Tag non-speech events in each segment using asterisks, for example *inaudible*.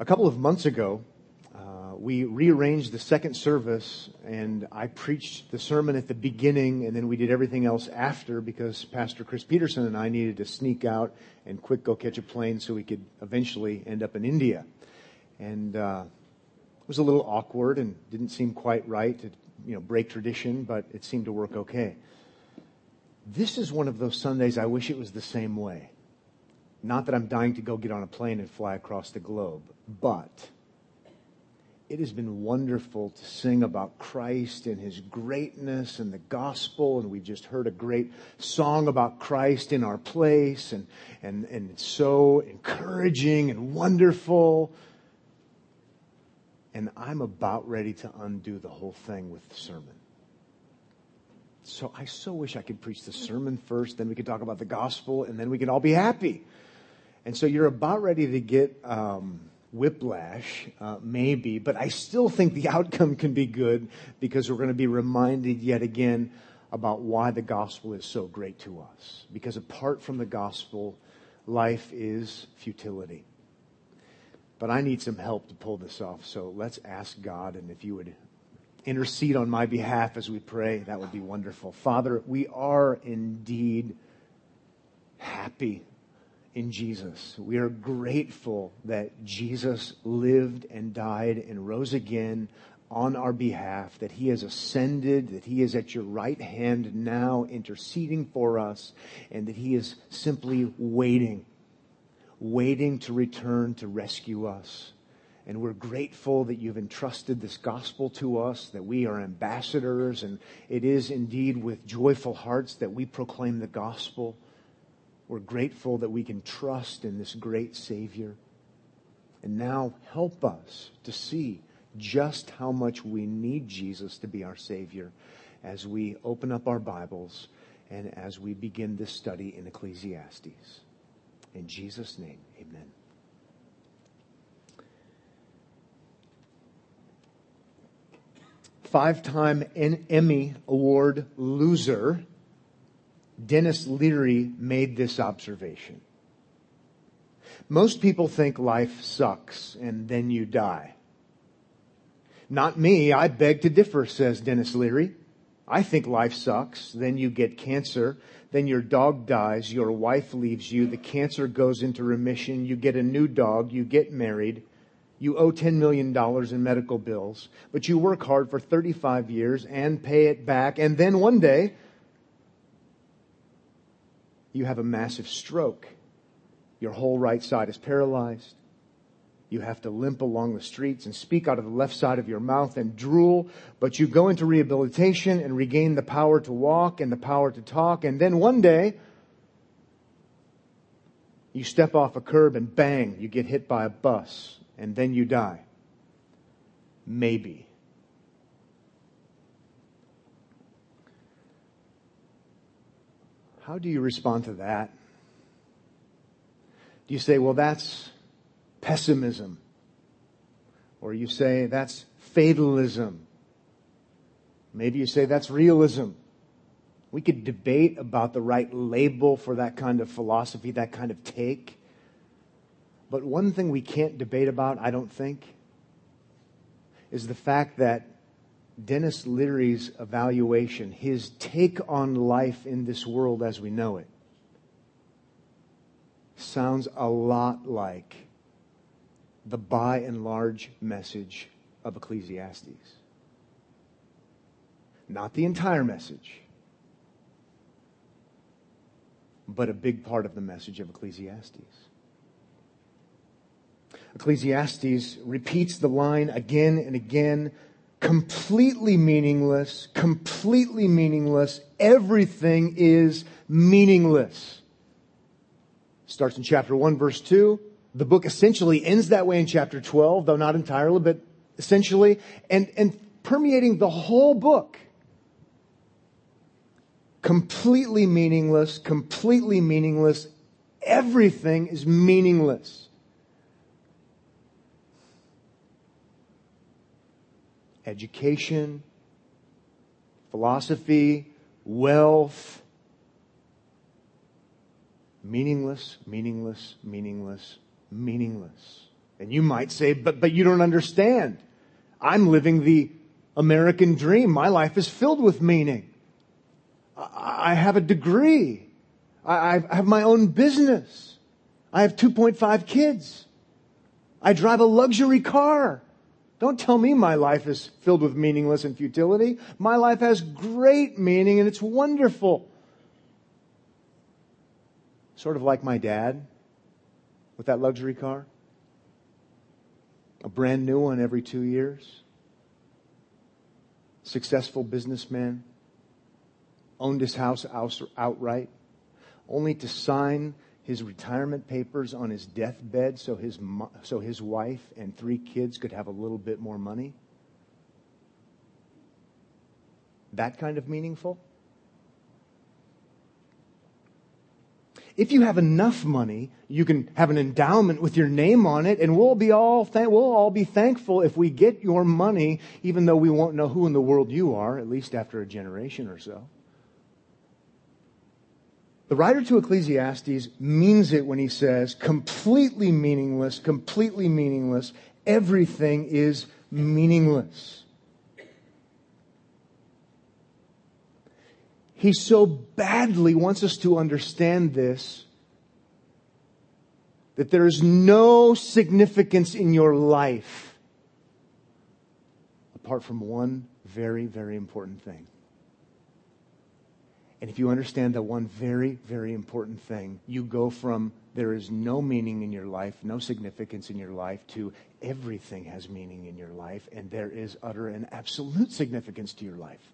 A couple of months ago, uh, we rearranged the second service and I preached the sermon at the beginning and then we did everything else after because Pastor Chris Peterson and I needed to sneak out and quick go catch a plane so we could eventually end up in India. And, uh, it was a little awkward and didn't seem quite right to, you know, break tradition, but it seemed to work okay. This is one of those Sundays I wish it was the same way. Not that I'm dying to go get on a plane and fly across the globe, but it has been wonderful to sing about Christ and his greatness and the gospel. And we just heard a great song about Christ in our place. And, and, and it's so encouraging and wonderful. And I'm about ready to undo the whole thing with the sermon. So I so wish I could preach the sermon first, then we could talk about the gospel, and then we could all be happy. And so you're about ready to get um, whiplash, uh, maybe, but I still think the outcome can be good because we're going to be reminded yet again about why the gospel is so great to us. Because apart from the gospel, life is futility. But I need some help to pull this off, so let's ask God, and if you would intercede on my behalf as we pray, that would be wonderful. Father, we are indeed happy in Jesus. We are grateful that Jesus lived and died and rose again on our behalf, that he has ascended, that he is at your right hand now interceding for us, and that he is simply waiting, waiting to return to rescue us. And we're grateful that you've entrusted this gospel to us, that we are ambassadors, and it is indeed with joyful hearts that we proclaim the gospel. We're grateful that we can trust in this great Savior. And now help us to see just how much we need Jesus to be our Savior as we open up our Bibles and as we begin this study in Ecclesiastes. In Jesus' name, amen. five time Emmy Award loser, Denis Leary made this observation. Most people think life sucks and then you die. Not me, I beg to differ, says Denis Leary. I think life sucks, then you get cancer, then your dog dies, your wife leaves you, the cancer goes into remission, you get a new dog, you get married, you owe $10 million in medical bills, but you work hard for 35 years and pay it back. And then one day, you have a massive stroke. Your whole right side is paralyzed. You have to limp along the streets and speak out of the left side of your mouth and drool, but you go into rehabilitation and regain the power to walk and the power to talk. And then one day, you step off a curb and bang, you get hit by a bus and then you die. Maybe. How do you respond to that? Do you say, well, that's pessimism? Or you say, that's fatalism? Maybe you say, that's realism. We could debate about the right label for that kind of philosophy, that kind of take. But one thing we can't debate about, I don't think, is the fact that Denis Leary's evaluation, his take on life in this world as we know it, sounds a lot like the by and large message of Ecclesiastes. Not the entire message, but a big part of the message of Ecclesiastes. Ecclesiastes repeats the line again and again. Completely meaningless, completely meaningless. Everything is meaningless. Starts in chapter 1 verse 2. The book essentially ends that way in chapter 12, though not entirely, but essentially, and, and permeating the whole book. Completely meaningless, completely meaningless. Everything is meaningless. Education, philosophy, wealth. Meaningless, meaningless, meaningless, meaningless. And you might say, but, but you don't understand. I'm living the American dream. My life is filled with meaning. I have a degree. I have my own business. I have 2.5 kids. I drive a luxury car. Don't tell me my life is filled with meaningless and futility. My life has great meaning and it's wonderful. Sort of like my dad with that luxury car. A brand new one every two years successful businessman, owned his house outright, only to sign his retirement papers on his deathbed so his, so his wife and three kids could have a little bit more money? That kind of meaningful? if you have enough money, you can have an endowment with your name on it, and we'll be all th- we'll all be thankful if we get your money, even though we won't know who in the world you are, at least after a generation or so. The writer to Ecclesiastes means it when he says, completely meaningless, completely meaningless, everything is meaningless. He so badly wants us to understand this that there is no significance in your life apart from one very, very important thing. And if you understand that one very, very important thing, you go from there is no meaning in your life, no significance in your life, to everything has meaning in your life, and there is utter and absolute significance to your life.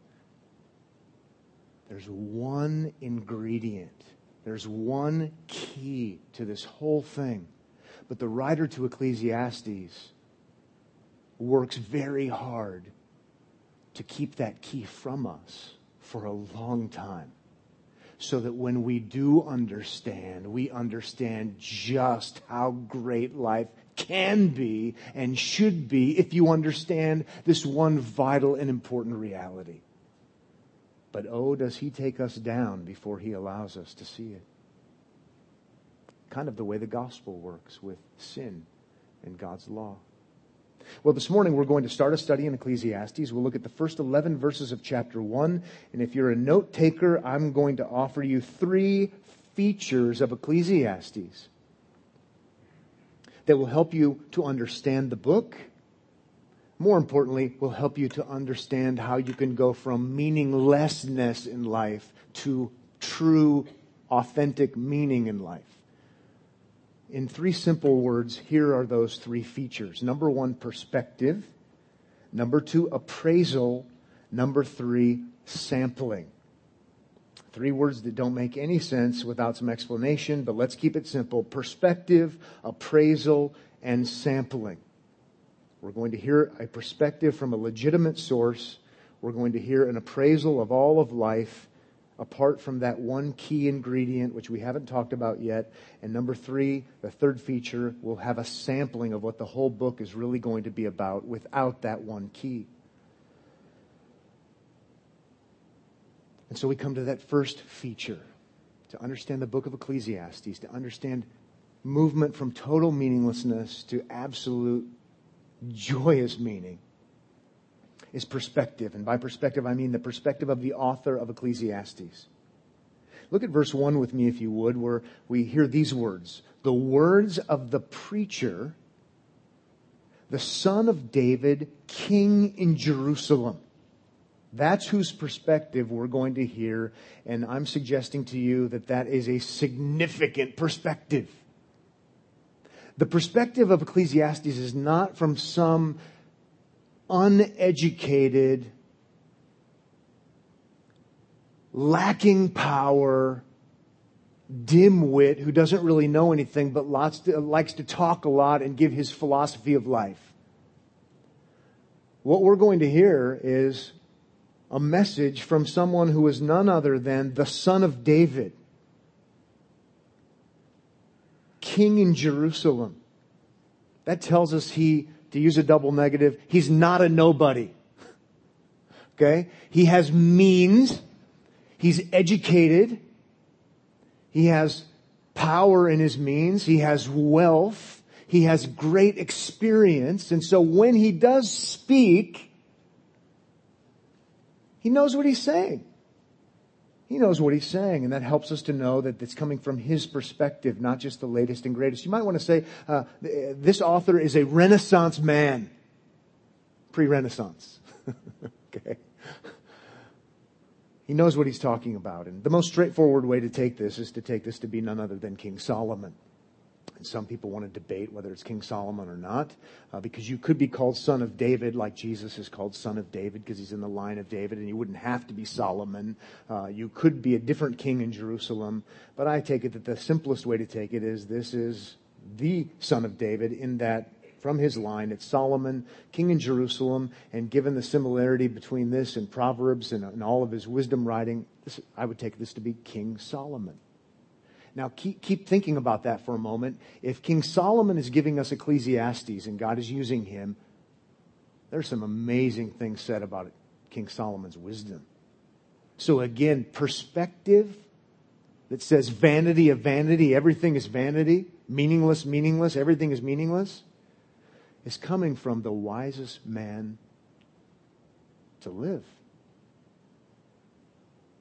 There's one ingredient, there's one key to this whole thing. But the writer to Ecclesiastes works very hard to keep that key from us for a long time. So that when we do understand, we understand just how great life can be and should be if you understand this one vital and important reality. But oh, does he take us down before he allows us to see it? Kind of the way the gospel works with sin and God's law. Well, this morning we're going to start a study in Ecclesiastes. We'll look at the first 11 verses of chapter 1. And if you're a note taker, I'm going to offer you three features of Ecclesiastes that will help you to understand the book more importantly, will help you to understand how you can go from meaninglessness in life to true, authentic meaning in life. In three simple words, here are those three features. Number one, perspective. Number two, appraisal. Number three, sampling. Three words that don't make any sense without some explanation, but let's keep it simple. Perspective, appraisal, and sampling. We're going to hear a perspective from a legitimate source. We're going to hear an appraisal of all of life apart from that one key ingredient, which we haven't talked about yet. And number three, the third feature, we'll have a sampling of what the whole book is really going to be about without that one key. And so we come to that first feature to understand the book of Ecclesiastes, to understand movement from total meaninglessness to absolute joyous meaning is perspective. And by perspective, I mean the perspective of the author of Ecclesiastes. Look at verse 1 with me, if you would, where we hear these words The words of the preacher, the son of David, king in Jerusalem. That's whose perspective we're going to hear. And I'm suggesting to you that that is a significant perspective. The perspective of Ecclesiastes is not from some uneducated, lacking power, dimwit who doesn't really know anything but lots to, likes to talk a lot and give his philosophy of life. What we're going to hear is a message from someone who is none other than the son of David king in Jerusalem. That tells us he, to use a double negative, he's not a nobody. Okay? He has means. He's educated. He has power in his means. He has wealth. He has great experience. And so when he does speak, he knows what he's saying. He knows what he's saying, and that helps us to know that it's coming from his perspective, not just the latest and greatest. You might want to say, uh, this author is a Renaissance man. Pre-Renaissance. *laughs* okay. He knows what he's talking about. And the most straightforward way to take this is to take this to be none other than King Solomon. And some people want to debate whether it's King Solomon or not, uh, because you could be called son of David, like Jesus is called son of David, because he's in the line of David, and you wouldn't have to be Solomon. Uh, you could be a different king in Jerusalem. But I take it that the simplest way to take it is this is the son of David, in that from his line. It's Solomon, king in Jerusalem, and given the similarity between this and Proverbs and, and all of his wisdom writing, this, I would take this to be King Solomon. Now keep, keep thinking about that for a moment. If King Solomon is giving us Ecclesiastes and God is using him, there's some amazing things said about King Solomon's wisdom. So again, perspective that says vanity of vanity, everything is vanity, meaningless, meaningless, everything is meaningless is coming from the wisest man to live.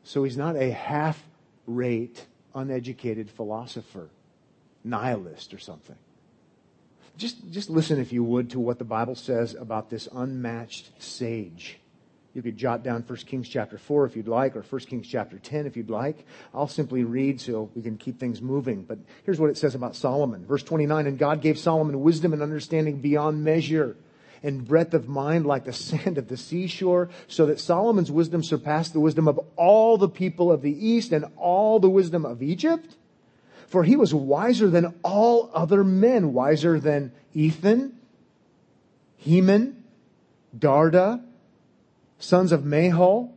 So he's not a half rate, uneducated philosopher, nihilist or something. Just, just listen, if you would, to what the Bible says about this unmatched sage. You could jot down 1 Kings chapter 4 if you'd like, or 1 Kings chapter 10 if you'd like. I'll simply read so we can keep things moving. But here's what it says about Solomon. Verse 29, And God gave Solomon wisdom and understanding beyond measure, and breadth of mind like the *laughs* sand of the seashore, so that Solomon's wisdom surpassed the wisdom of all the people of the east and all the wisdom of Egypt. For he was wiser than all other men, wiser than Ethan, Heman, Darda, sons of Mahol,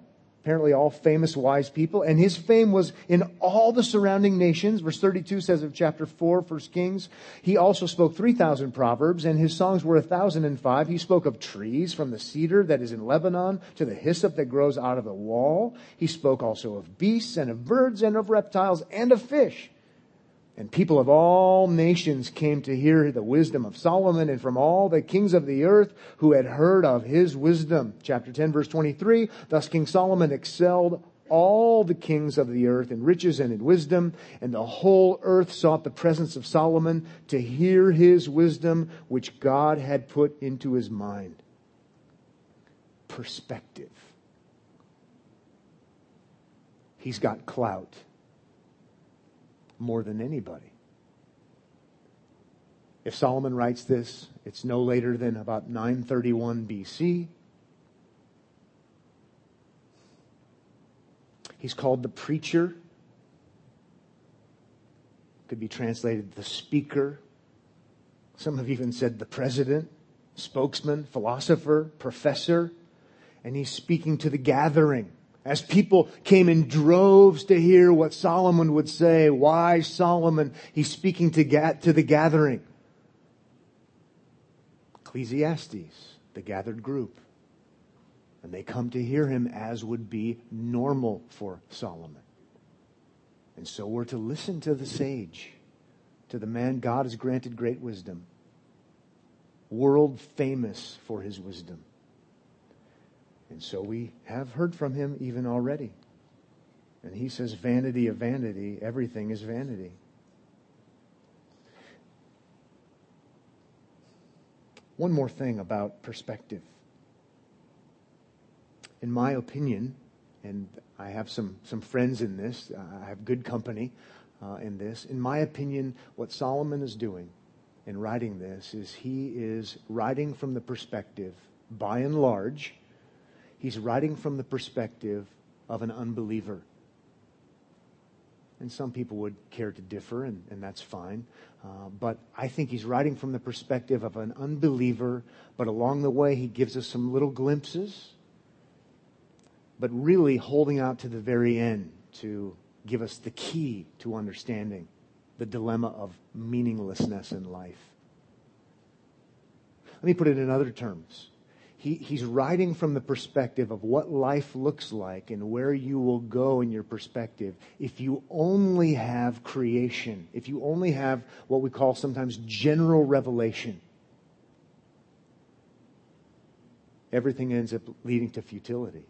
apparently all famous wise people, and his fame was in all the surrounding nations. Verse 32 says of chapter 4, 1 Kings, he also spoke 3,000 proverbs, and his songs were 1,005. He spoke of trees, from the cedar that is in Lebanon to the hyssop that grows out of the wall. He spoke also of beasts and of birds and of reptiles and of fish. And people of all nations came to hear the wisdom of Solomon and from all the kings of the earth who had heard of his wisdom. Chapter 10 verse 23. Thus King Solomon excelled all the kings of the earth in riches and in wisdom, and the whole earth sought the presence of Solomon to hear his wisdom, which God had put into his mind. Perspective. He's got clout more than anybody. If Solomon writes this, it's no later than about 931 BC. He's called the preacher. Could be translated the speaker. Some have even said the president, spokesman, philosopher, professor. And he's speaking to the gathering as people came in droves to hear what Solomon would say. Why Solomon? He's speaking to, ga- to the gathering. Ecclesiastes, the gathered group. And they come to hear him as would be normal for Solomon. And so we're to listen to the sage, to the man God has granted great wisdom, world famous for his wisdom. And so we have heard from him even already. And he says, vanity of vanity, everything is vanity. One more thing about perspective. In my opinion, and I have some, some friends in this, I have good company uh, in this. In my opinion, what Solomon is doing in writing this is he is writing from the perspective, by and large, He's writing from the perspective of an unbeliever. And some people would care to differ, and, and that's fine. Uh, but I think he's writing from the perspective of an unbeliever, but along the way, he gives us some little glimpses, but really holding out to the very end to give us the key to understanding the dilemma of meaninglessness in life. Let me put it in other terms he, he's writing from the perspective of what life looks like and where you will go in your perspective if you only have creation, if you only have what we call sometimes general revelation. Everything ends up leading to futility,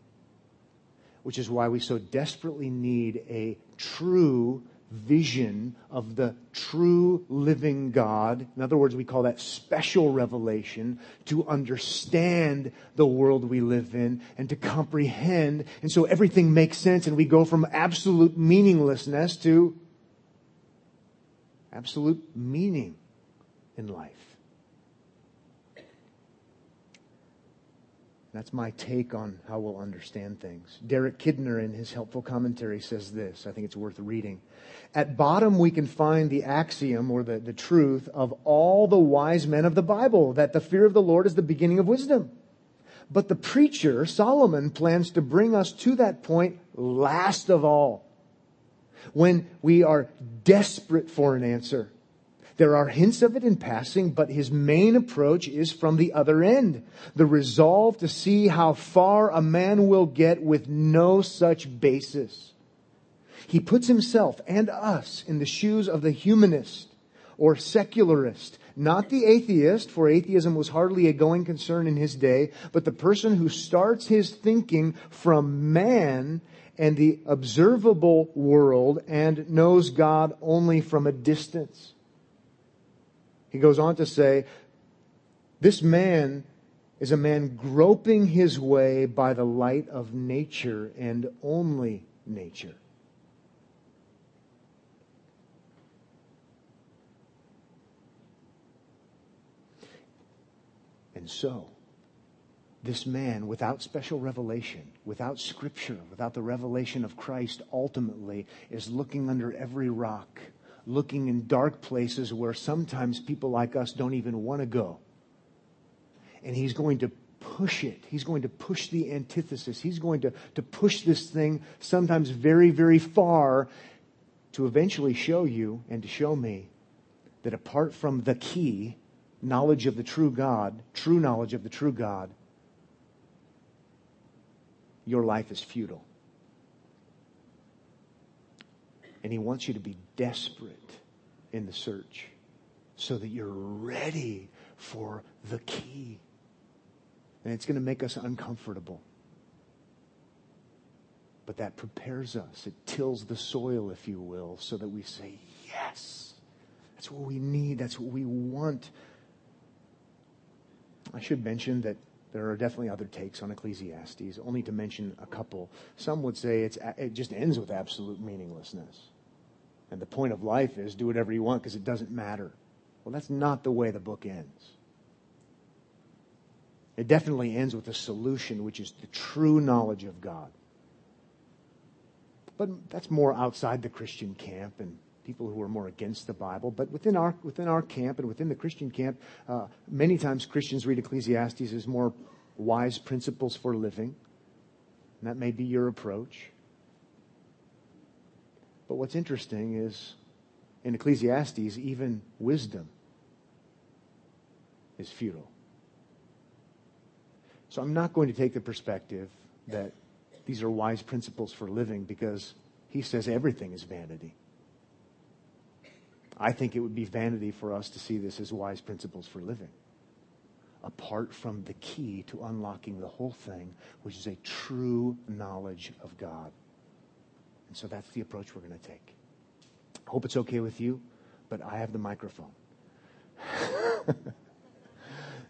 which is why we so desperately need a true vision of the true living God. In other words, we call that special revelation to understand the world we live in and to comprehend. And so everything makes sense and we go from absolute meaninglessness to absolute meaning in life. That's my take on how we'll understand things. Derek Kidner, in his helpful commentary, says this. I think it's worth reading. At bottom, we can find the axiom or the, the truth of all the wise men of the Bible that the fear of the Lord is the beginning of wisdom. But the preacher, Solomon, plans to bring us to that point last of all. When we are desperate for an answer. There are hints of it in passing, but his main approach is from the other end. The resolve to see how far a man will get with no such basis. He puts himself and us in the shoes of the humanist or secularist, not the atheist, for atheism was hardly a going concern in his day, but the person who starts his thinking from man and the observable world and knows God only from a distance. He goes on to say, this man is a man groping his way by the light of nature and only nature. And so, this man, without special revelation, without scripture, without the revelation of Christ, ultimately is looking under every rock, looking in dark places where sometimes people like us don't even want to go. And he's going to push it. He's going to push the antithesis. He's going to, to push this thing sometimes very, very far to eventually show you and to show me that apart from the key, knowledge of the true God, true knowledge of the true God, your life is futile. And He wants you to be desperate in the search so that you're ready for the key. And it's going to make us uncomfortable. But that prepares us. It tills the soil, if you will, so that we say, yes. That's what we need. That's what we want. I should mention that there are definitely other takes on Ecclesiastes, only to mention a couple. Some would say it just ends with absolute meaninglessness. And the point of life is do whatever you want because it doesn't matter. Well, that's not the way the book ends. It definitely ends with a solution, which is the true knowledge of God. But that's more outside the Christian camp and people who are more against the Bible. But within our, within our camp and within the Christian camp, uh, many times Christians read Ecclesiastes as more wise principles for living. And that may be your approach. But what's interesting is in Ecclesiastes, even wisdom is futile. So I'm not going to take the perspective that these are wise principles for living because he says everything is vanity. I think it would be vanity for us to see this as wise principles for living. Apart from the key to unlocking the whole thing, which is a true knowledge of God. And so that's the approach we're going to take. I hope it's okay with you, but I have the microphone. *laughs*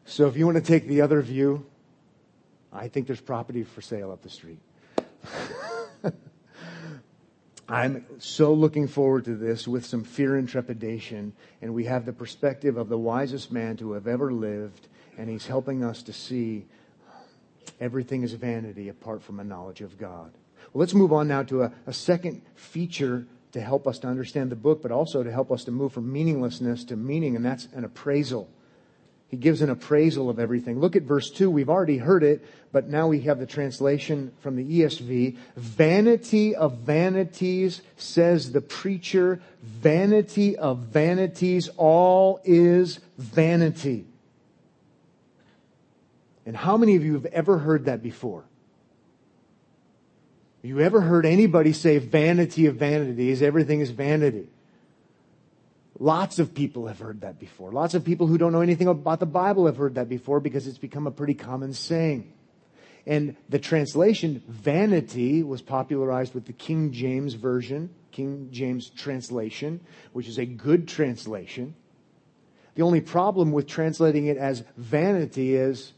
so if you want to take the other view, I think there's property for sale up the street. *laughs* I'm so looking forward to this with some fear and trepidation. And we have the perspective of the wisest man to have ever lived. And he's helping us to see everything is vanity apart from a knowledge of God. Let's move on now to a, a second feature to help us to understand the book, but also to help us to move from meaninglessness to meaning, and that's an appraisal. He gives an appraisal of everything. Look at verse 2. We've already heard it, but now we have the translation from the ESV. Vanity of vanities, says the preacher. Vanity of vanities, all is vanity. And how many of you have ever heard that before? You ever heard anybody say vanity of vanities, everything is vanity? Lots of people have heard that before. Lots of people who don't know anything about the Bible have heard that before because it's become a pretty common saying. And the translation, vanity, was popularized with the King James Version, King James translation, which is a good translation. The only problem with translating it as vanity is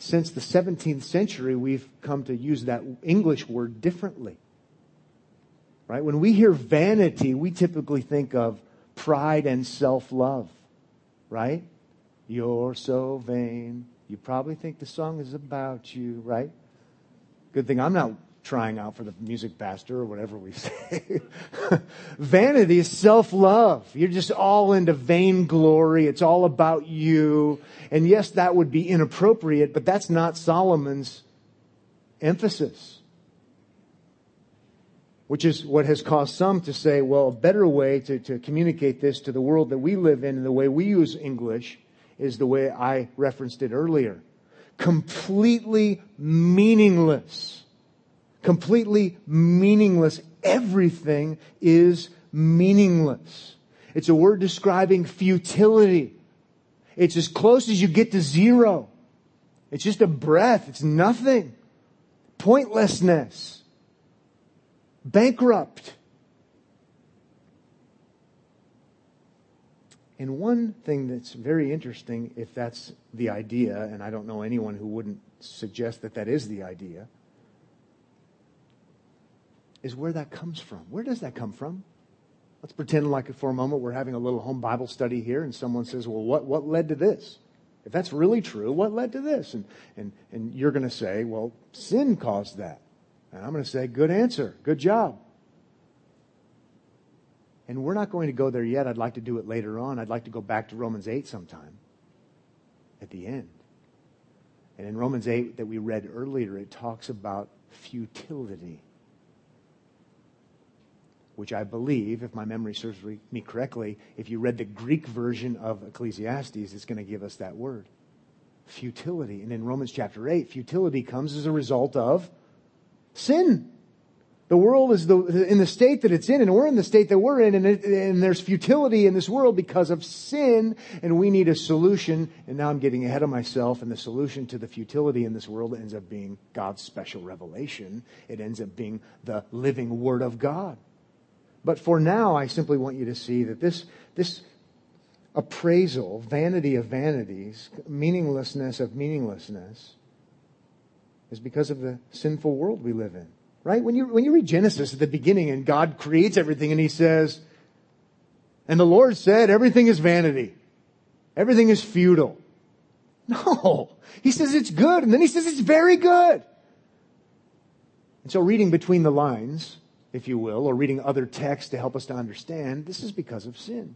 since the 17th century, we've come to use that English word differently. Right? When we hear vanity, we typically think of pride and self-love. Right? You're so vain. You probably think the song is about you, right? Good thing I'm not trying out for the music pastor or whatever we say. *laughs* Vanity is self-love. You're just all into vainglory. It's all about you. And yes, that would be inappropriate, but that's not Solomon's emphasis. Which is what has caused some to say, well, a better way to, to communicate this to the world that we live in and the way we use English is the way I referenced it earlier. Completely meaningless completely meaningless. Everything is meaningless. It's a word describing futility. It's as close as you get to zero. It's just a breath. It's nothing. Pointlessness. Bankrupt. And one thing that's very interesting, if that's the idea, and I don't know anyone who wouldn't suggest that that is the idea, is where that comes from. Where does that come from? Let's pretend like for a moment we're having a little home Bible study here and someone says, well, what, what led to this? If that's really true, what led to this? And, and, and you're going to say, well, sin caused that. And I'm going to say, good answer. Good job. And we're not going to go there yet. I'd like to do it later on. I'd like to go back to Romans 8 sometime at the end. And in Romans 8 that we read earlier, it talks about futility which I believe, if my memory serves me correctly, if you read the Greek version of Ecclesiastes, it's going to give us that word. Futility. And in Romans chapter 8, futility comes as a result of sin. The world is the, in the state that it's in, and we're in the state that we're in, and, it, and there's futility in this world because of sin, and we need a solution. And now I'm getting ahead of myself, and the solution to the futility in this world ends up being God's special revelation. It ends up being the living Word of God. But for now, I simply want you to see that this, this appraisal, vanity of vanities, meaninglessness of meaninglessness, is because of the sinful world we live in. Right? When you, when you read Genesis at the beginning and God creates everything and he says, and the Lord said, everything is vanity. Everything is futile. *laughs* No. He says it's good and then he says it's very good. And so reading between the lines, if you will, or reading other texts to help us to understand, this is because of sin.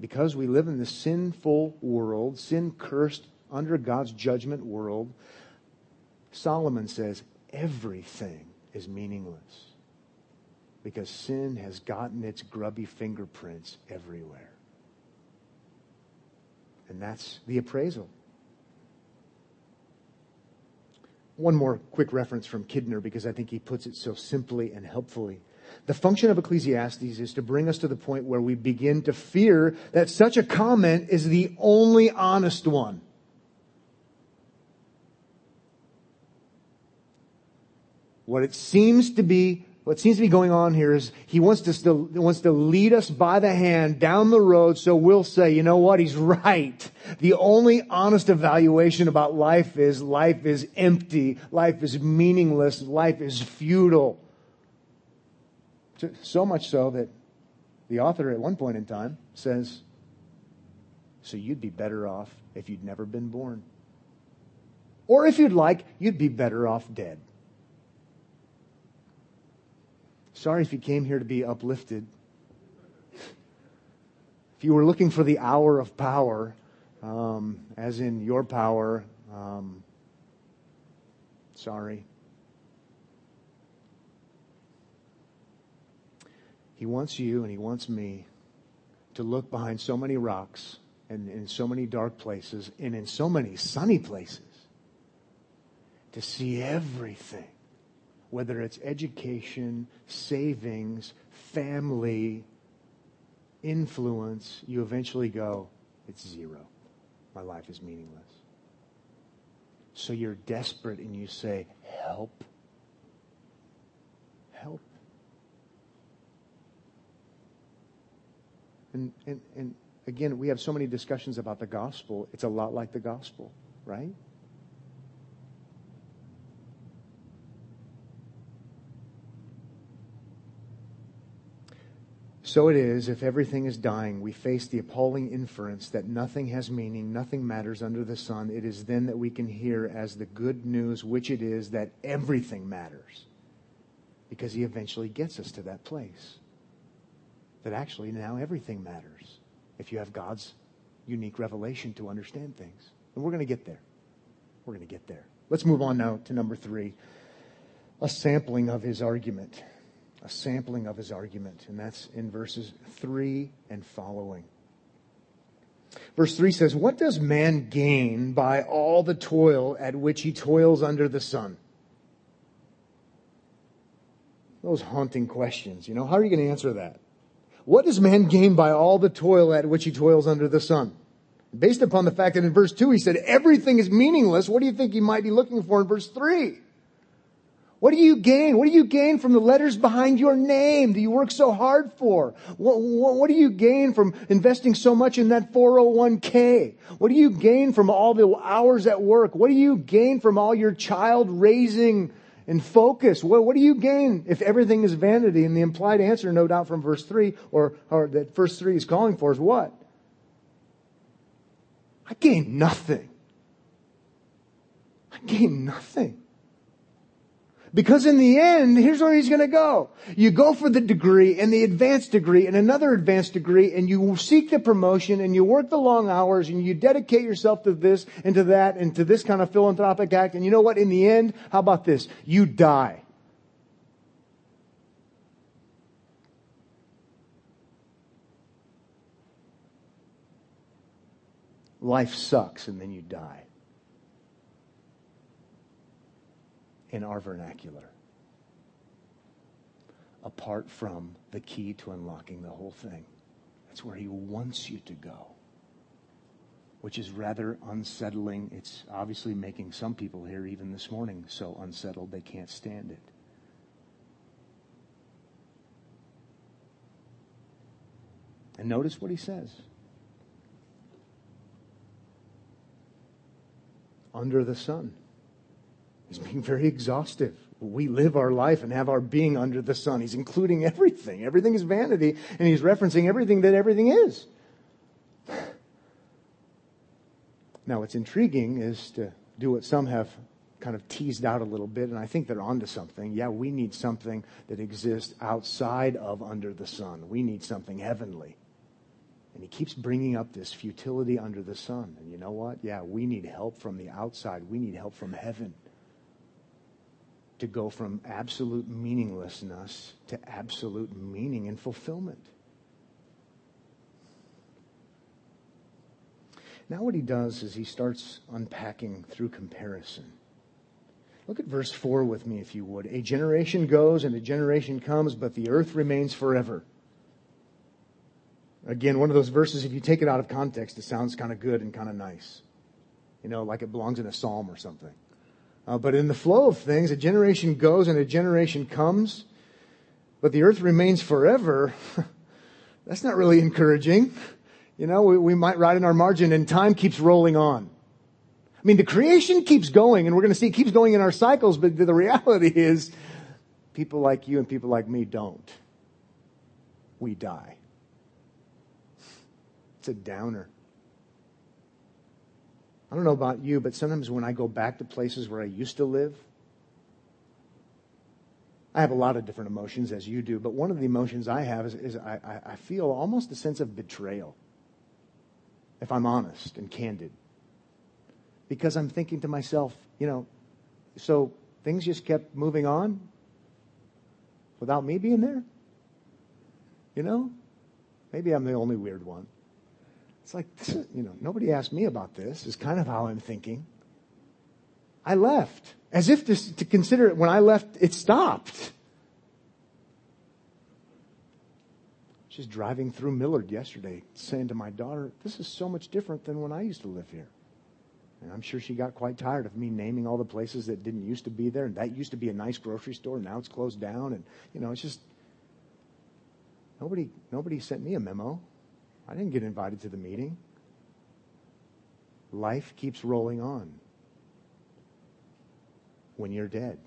Because we live in this sinful world, sin cursed under God's judgment world, Solomon says everything is meaningless. Because sin has gotten its grubby fingerprints everywhere. And that's the appraisal. One more quick reference from Kidner because I think he puts it so simply and helpfully. The function of Ecclesiastes is to bring us to the point where we begin to fear that such a comment is the only honest one. What it seems to be what seems to be going on here is he wants to wants to lead us by the hand down the road so we'll say, you know what, he's *laughs* right. The only honest evaluation about life is life is empty, life is meaningless, life is futile. So much so that the author at one point in time says, so you'd be better off if you'd never been born. Or if you'd like, you'd be better off dead. Sorry if you came here to be uplifted. If you were looking for the hour of power, um, as in your power, um, sorry. He wants you and he wants me to look behind so many rocks and in so many dark places and in so many sunny places to see everything, whether it's education, savings, family, influence, you eventually go, it's zero. My life is meaningless. So you're desperate and you say, help. Help. And, and, and again, we have so many discussions about the gospel. It's a lot like the gospel, right? So it is, if everything is dying, we face the appalling inference that nothing has meaning, nothing matters under the sun. It is then that we can hear as the good news, which it is, that everything matters. Because he eventually gets us to that place. That actually now everything matters if you have God's unique revelation to understand things. And we're going to get there. We're going to get there. Let's move on now to number three a sampling of his argument a sampling of his argument, and that's in verses 3 and following. Verse 3 says, What does man gain by all the toil at which he toils under the sun? Those haunting questions, you know, how are you going to answer that? What does man gain by all the toil at which he toils under the sun? Based upon the fact that in verse 2 he said everything is meaningless, what do you think he might be looking for in verse 3? What do you gain? What do you gain from the letters behind your name that you work so hard for? What, what, what, do you gain from investing so much in that 401k? What do you gain from all the hours at work? What do you gain from all your child raising and focus? What, what do you gain if everything is vanity? And the implied answer, no doubt from verse 3, or, or that verse 3 is calling for is what? I gain nothing. I gain nothing. Because in the end, here's where he's going to go. You go for the degree and the advanced degree and another advanced degree and you seek the promotion and you work the long hours and you dedicate yourself to this and to that and to this kind of philanthropic act. And you know what? In the end, how about this? You die. Life sucks and then you die. In our vernacular, apart from the key to unlocking the whole thing. That's where he wants you to go, which is rather unsettling. It's obviously making some people here, even this morning, so unsettled they can't stand it. And notice what he says. Under the sun. He's being very exhaustive. We live our life and have our being under the sun. He's including everything. Everything is vanity, and he's referencing everything that everything is. Now, what's intriguing is to do what some have kind of teased out a little bit, and I think they're onto something. Yeah, we need something that exists outside of under the sun. We need something heavenly. And he keeps bringing up this futility under the sun. And you know what? Yeah, we need help from the outside. We need help from heaven to go from absolute meaninglessness to absolute meaning and fulfillment. Now, what he does is he starts unpacking through comparison. Look at verse 4 with me, if you would. A generation goes and a generation comes, but the earth remains forever. Again, one of those verses, if you take it out of context, it sounds kind of good and kind of nice. You know, like it belongs in a psalm or something. Uh, but in the flow of things, a generation goes and a generation comes, but the earth remains forever. *laughs* That's not really encouraging. You know, we, we might write in our margin and time keeps rolling on. I mean, the creation keeps going and we're going to see it keeps going in our cycles, but the reality *laughs* is people like you and people like me don't. We die. It's a downer. I don't know about you, but sometimes when I go back to places where I used to live, I have a lot of different emotions as you do, but one of the emotions I have is, is I, I feel almost a sense of betrayal, if I'm honest and candid. Because I'm thinking to myself, you know, so things just kept moving on without me being there? You know? Maybe I'm the only weird one. It's like, you know, nobody asked me about this, is kind of how I'm thinking. I left. As if to, to consider it, when I left, it stopped. She's driving through Millard yesterday, saying to my daughter, This is so much different than when I used to live here. And I'm sure she got quite tired of me naming all the places that didn't used to be there. And that used to be a nice grocery store. Now it's closed down. And, you know, it's just nobody, nobody sent me a memo. I didn't get invited to the meeting. Life keeps rolling on when you're dead.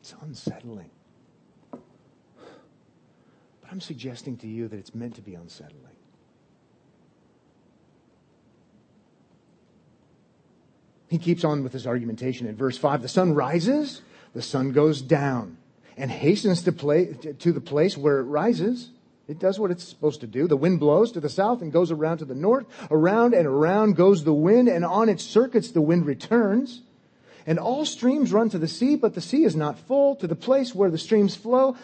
It's unsettling. But I'm suggesting to you that it's meant to be unsettling. He keeps on with his argumentation in verse 5. The sun rises, the sun goes down, and hastens to, play, to the place where it rises. It does what it's supposed to do. The wind blows to the south and goes around to the north. Around and around goes the wind, and on its circuits the wind returns. And all streams run to the sea, but the sea is not full. To the place where the streams flow,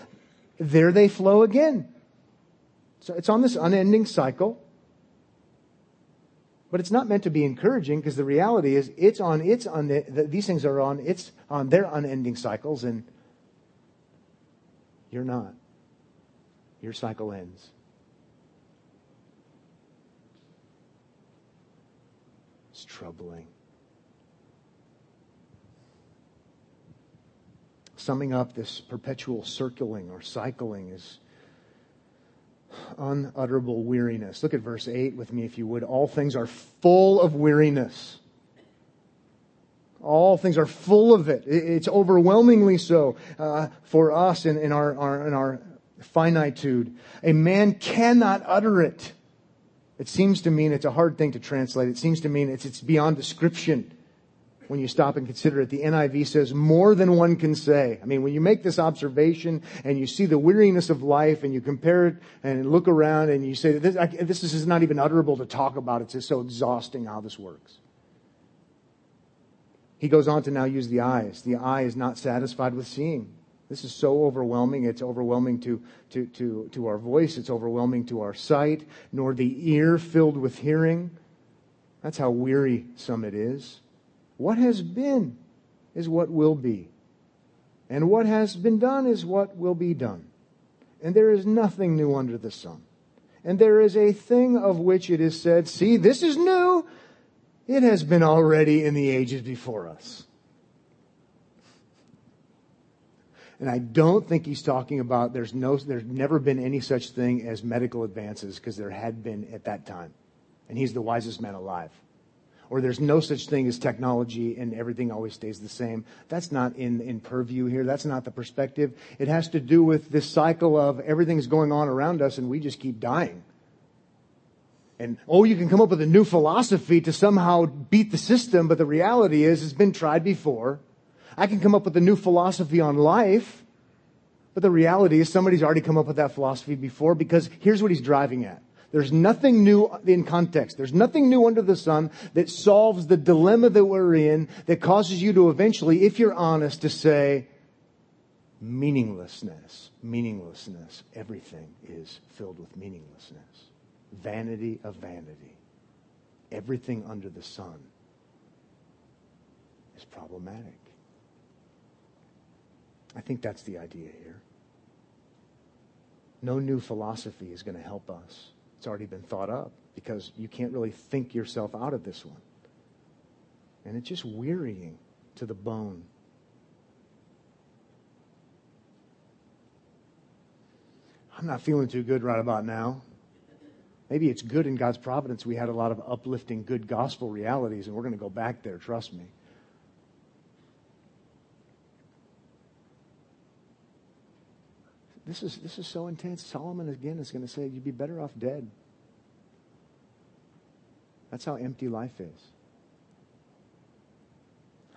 there they flow again. So it's on this unending cycle. But it's not meant to be encouraging because the reality is it's on its un- these things are on its on their unending cycles and you're not. Your cycle ends. It's troubling. Summing up this perpetual circling or cycling is unutterable weariness. Look at verse 8 with me, if you would. All things are full of weariness. All things are full of it. It's overwhelmingly so uh, for us in, in, our, our, in our finitude. A man cannot utter it. It seems to mean it's a hard thing to translate. It seems to mean it's, it's beyond description when you stop and consider it. The NIV says more than one can say. I mean, when you make this observation and you see the weariness of life and you compare it and look around and you say, this, I, this is not even utterable to talk about. It's just so exhausting how this works. He goes on to now use the eyes. The eye is not satisfied with seeing. This is so overwhelming. It's overwhelming to, to, to, to our voice. It's overwhelming to our sight, nor the ear filled with hearing. That's how wearisome it is. What has been is what will be. And what has been done is what will be done. And there is nothing new under the sun. And there is a thing of which it is said, see, this is new. It has been already in the ages before us. And I don't think he's talking about there's no, there's never been any such thing as medical advances because there had been at that time. And he's the wisest man alive or there's no such thing as technology and everything always stays the same. That's not in, in purview here. That's not the perspective. It has to do with this cycle of everything's going on around us and we just keep dying. And oh, you can come up with a new philosophy to somehow beat the system, but the reality is it's been tried before. I can come up with a new philosophy on life, but the reality is somebody's already come up with that philosophy before because here's what he's driving at. There's nothing new in context. There's nothing new under the sun that solves the dilemma that we're in that causes you to eventually, if you're honest, to say, meaninglessness, meaninglessness. Everything is filled with meaninglessness. Vanity of vanity. Everything under the sun is problematic. I think that's the idea here. No new philosophy is going to help us. It's already been thought up because you can't really think yourself out of this one. And it's just wearying to the bone. I'm not feeling too good right about now. Maybe it's good in God's providence we had a lot of uplifting, good gospel realities, and we're going to go back there, trust me. This is, this is so intense. Solomon, again, is going to say, you'd be better off dead. That's how empty life is.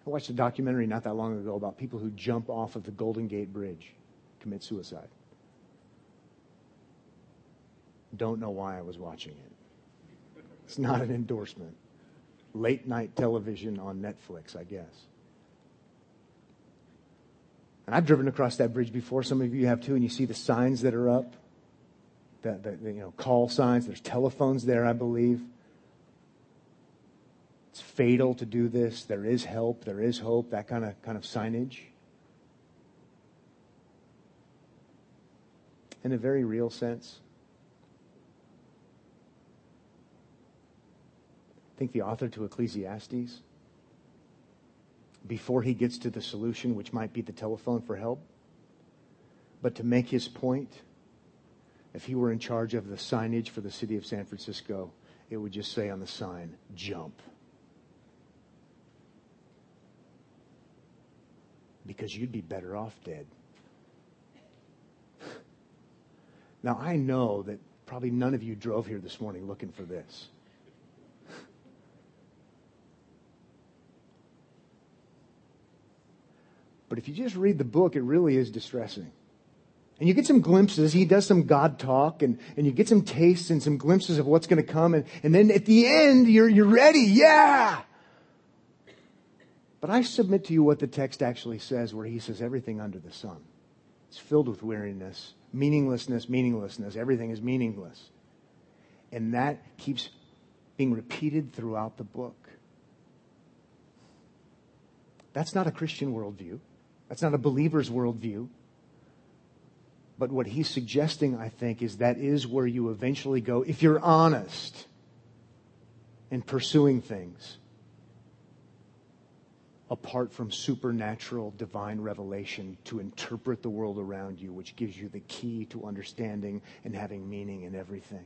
I watched a documentary not that long ago about people who jump off of the Golden Gate Bridge, commit suicide. Don't know why I was watching it. It's not an endorsement. Late night television on Netflix, I guess. And I've driven across that bridge before. Some of you have too, and you see the signs that are up the, the, the you know, call signs. There's telephones there, I believe. It's fatal to do this. There is help. There is hope. That kind of kind of signage. In a very real sense. I think the author to Ecclesiastes, before he gets to the solution, which might be the telephone for help, but to make his point, if he were in charge of the signage for the city of San Francisco, it would just say on the sign, jump. Because you'd be better off dead. *laughs* Now, I know that probably none of you drove here this morning looking for this. But if you just read the book, it really is distressing. And you get some glimpses. He does some God talk and, and you get some tastes and some glimpses of what's going to come. And, and then at the end, you're, you're ready. Yeah. But I submit to you what the text actually says, where he says everything under the sun. It's filled with weariness, meaninglessness, meaninglessness. Everything is meaningless. And that keeps being repeated throughout the book. That's not a Christian worldview. That's not a believer's worldview. But what he's suggesting, I think, is that is where you eventually go if you're honest in pursuing things apart from supernatural divine revelation to interpret the world around you, which gives you the key to understanding and having meaning in everything.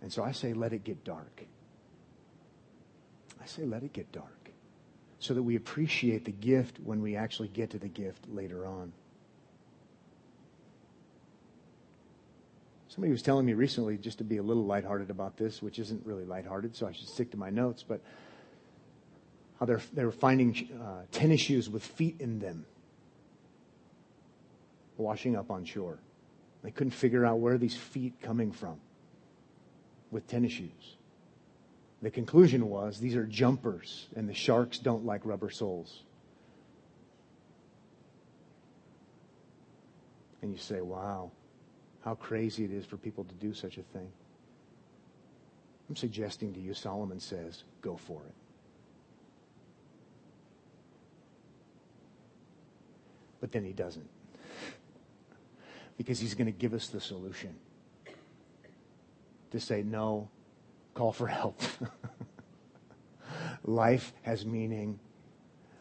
And so I say, let it get dark. I say, let it get dark so that we appreciate the gift when we actually get to the gift later on. Somebody was telling me recently just to be a little lighthearted about this, which isn't really lighthearted, so I should stick to my notes, but how they're, they were finding uh, tennis shoes with feet in them washing up on shore. They couldn't figure out where these feet coming from with tennis shoes. The conclusion was these are jumpers, and the sharks don't like rubber soles. And you say, wow, how crazy it is for people to do such a thing. I'm suggesting to you, Solomon says, go for it. But then he doesn't. Because he's going to give us the solution to say, no, call for help. *laughs* Life has meaning.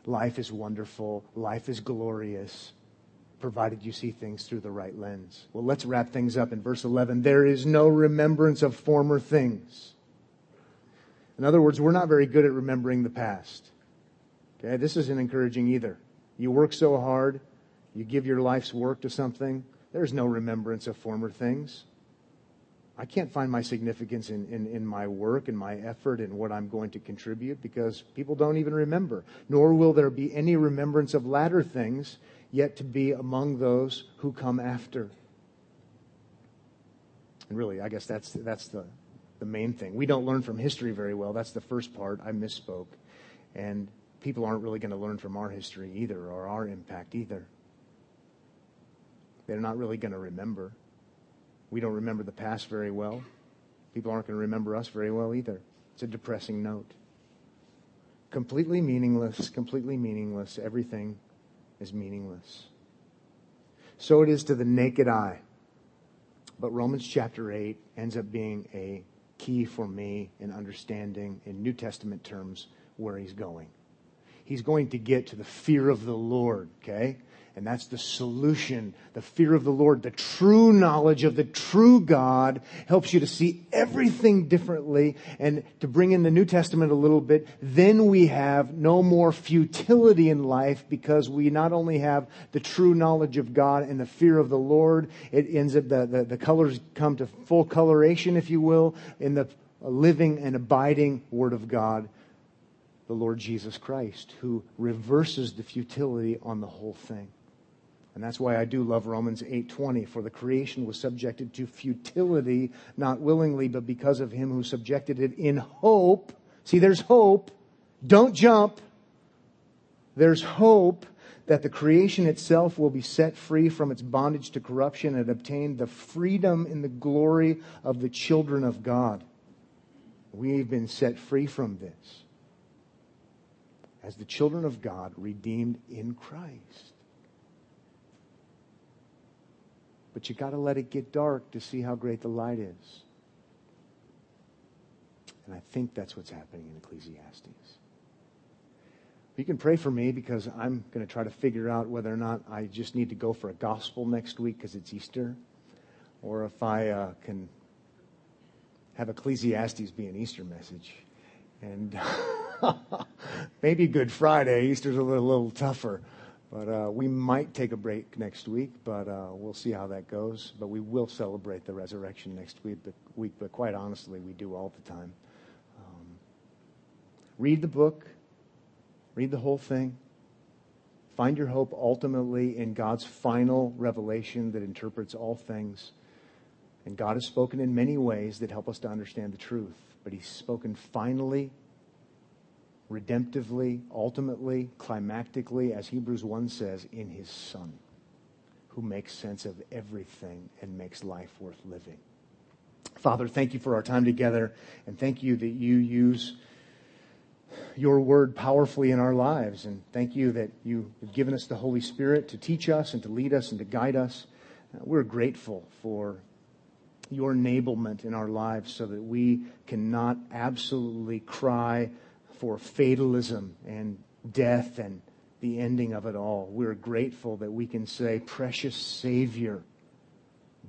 Life is wonderful. Life is glorious, provided you see things through the right lens. Well, let's wrap things up in verse 11. There is no remembrance of former things. In other words, we're not very good at remembering the past. Okay, this isn't encouraging either. You work so hard, you give your life's work to something, there's no remembrance of former things. I can't find my significance in, in, in, my work and my effort and what I'm going to contribute because people don't even remember. Nor will there be any remembrance of latter things yet to be among those who come after. And really, I guess that's, that's the, the main thing. We don't learn from history very well. That's the first part. I misspoke. And people aren't really going to learn from our history either or our impact either. They're not really going to remember. We don't remember the past very well. People aren't going to remember us very well either. It's a depressing note. Completely meaningless, completely meaningless. Everything is meaningless. So it is to the naked eye. But Romans chapter 8 ends up being a key for me in understanding, in New Testament terms, where he's going. He's going to get to the fear of the Lord, okay? And that's the solution. The fear of the Lord, the true knowledge of the true God helps you to see everything differently and to bring in the New Testament a little bit. Then we have no more futility in life because we not only have the true knowledge of God and the fear of the Lord, it ends up, the, the, the colors come to full coloration, if you will, in the living and abiding Word of God the Lord Jesus Christ, who reverses the futility on the whole thing. And that's why I do love Romans 8:20 for the creation was subjected to futility not willingly but because of him who subjected it in hope. See there's hope. Don't jump. There's hope that the creation itself will be set free from its bondage to corruption and obtain the freedom in the glory of the children of God. We've been set free from this as the children of God redeemed in Christ. But you got to let it get dark to see how great the light is. And I think that's what's happening in Ecclesiastes. You can pray for me because I'm going to try to figure out whether or not I just need to go for a gospel next week because it's Easter, or if I uh, can have Ecclesiastes be an Easter message. And *laughs* maybe Good Friday. Easter's a little, little tougher. But uh, we might take a break next week, but uh, we'll see how that goes. But we will celebrate the resurrection next week. But, quite honestly, we do all the time. Um, read the book, read the whole thing. Find your hope ultimately in God's final revelation that interprets all things. And God has spoken in many ways that help us to understand the truth. But He's spoken finally redemptively, ultimately, climactically, as Hebrews 1 says, in his Son, who makes sense of everything and makes life worth living. Father, thank you for our time together, and thank you that you use your word powerfully in our lives. And thank you that you have given us the Holy Spirit to teach us and to lead us and to guide us. Uh, we're grateful for your enablement in our lives so that we cannot absolutely cry for fatalism and death and the ending of it all. We're grateful that we can say, Precious Savior,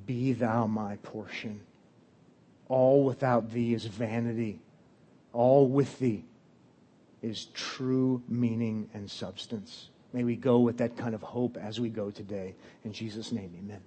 be thou my portion. All without thee is vanity. All with thee is true meaning and substance. May we go with that kind of hope as we go today. In Jesus' name, amen.